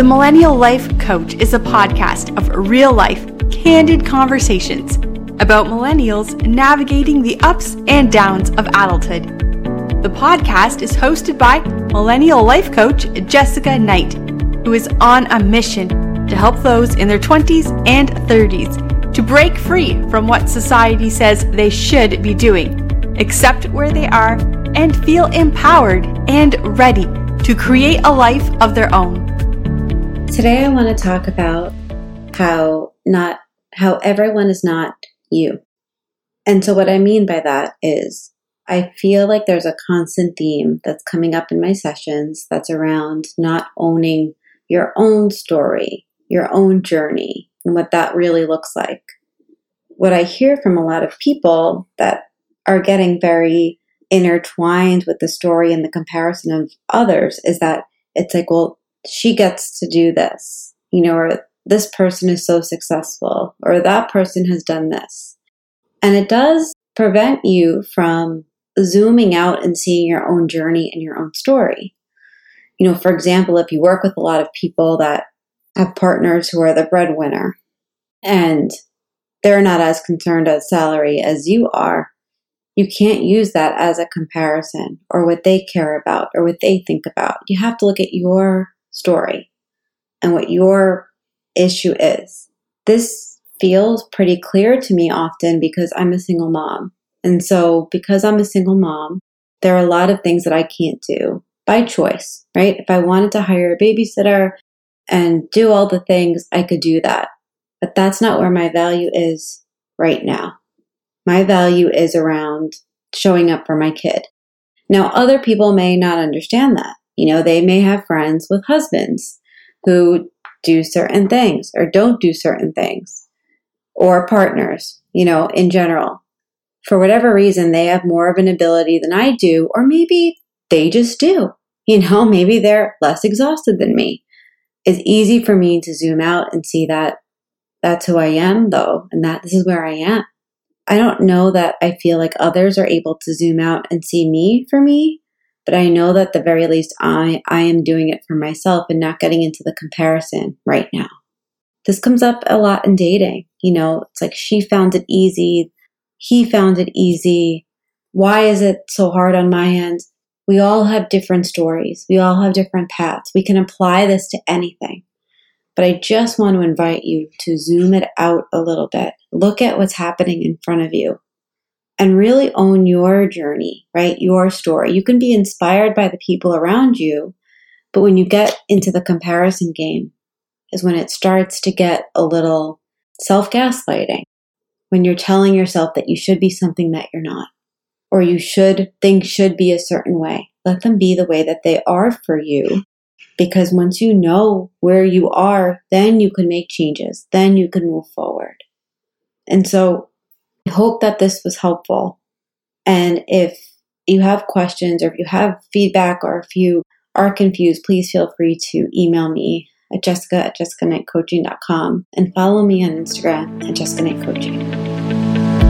The Millennial Life Coach is a podcast of real life, candid conversations about millennials navigating the ups and downs of adulthood. The podcast is hosted by Millennial Life Coach Jessica Knight, who is on a mission to help those in their 20s and 30s to break free from what society says they should be doing, accept where they are, and feel empowered and ready to create a life of their own. Today I want to talk about how not how everyone is not you. And so what I mean by that is I feel like there's a constant theme that's coming up in my sessions that's around not owning your own story, your own journey, and what that really looks like. What I hear from a lot of people that are getting very intertwined with the story and the comparison of others is that it's like, well, she gets to do this, you know, or this person is so successful, or that person has done this. And it does prevent you from zooming out and seeing your own journey and your own story. You know, for example, if you work with a lot of people that have partners who are the breadwinner and they're not as concerned as salary as you are, you can't use that as a comparison or what they care about or what they think about. You have to look at your story and what your issue is. This feels pretty clear to me often because I'm a single mom. And so, because I'm a single mom, there are a lot of things that I can't do by choice, right? If I wanted to hire a babysitter and do all the things, I could do that. But that's not where my value is right now. My value is around showing up for my kid. Now, other people may not understand that. You know, they may have friends with husbands who do certain things or don't do certain things, or partners, you know, in general. For whatever reason, they have more of an ability than I do, or maybe they just do. You know, maybe they're less exhausted than me. It's easy for me to zoom out and see that that's who I am, though, and that this is where I am. I don't know that I feel like others are able to zoom out and see me for me, but I know that the very least I, I am doing it for myself and not getting into the comparison right now. This comes up a lot in dating. You know, it's like she found it easy. He found it easy. Why is it so hard on my end? We all have different stories. We all have different paths. We can apply this to anything. But I just want to invite you to zoom it out a little bit. Look at what's happening in front of you and really own your journey, right? Your story. You can be inspired by the people around you, but when you get into the comparison game is when it starts to get a little self gaslighting. When you're telling yourself that you should be something that you're not, or you should, things should be a certain way. Let them be the way that they are for you. Because once you know where you are, then you can make changes. Then you can move forward. And so hope that this was helpful. And if you have questions or if you have feedback or if you are confused, please feel free to email me at jessica at jessicaknightcoaching.com and follow me on Instagram at Jessica Knight Coaching.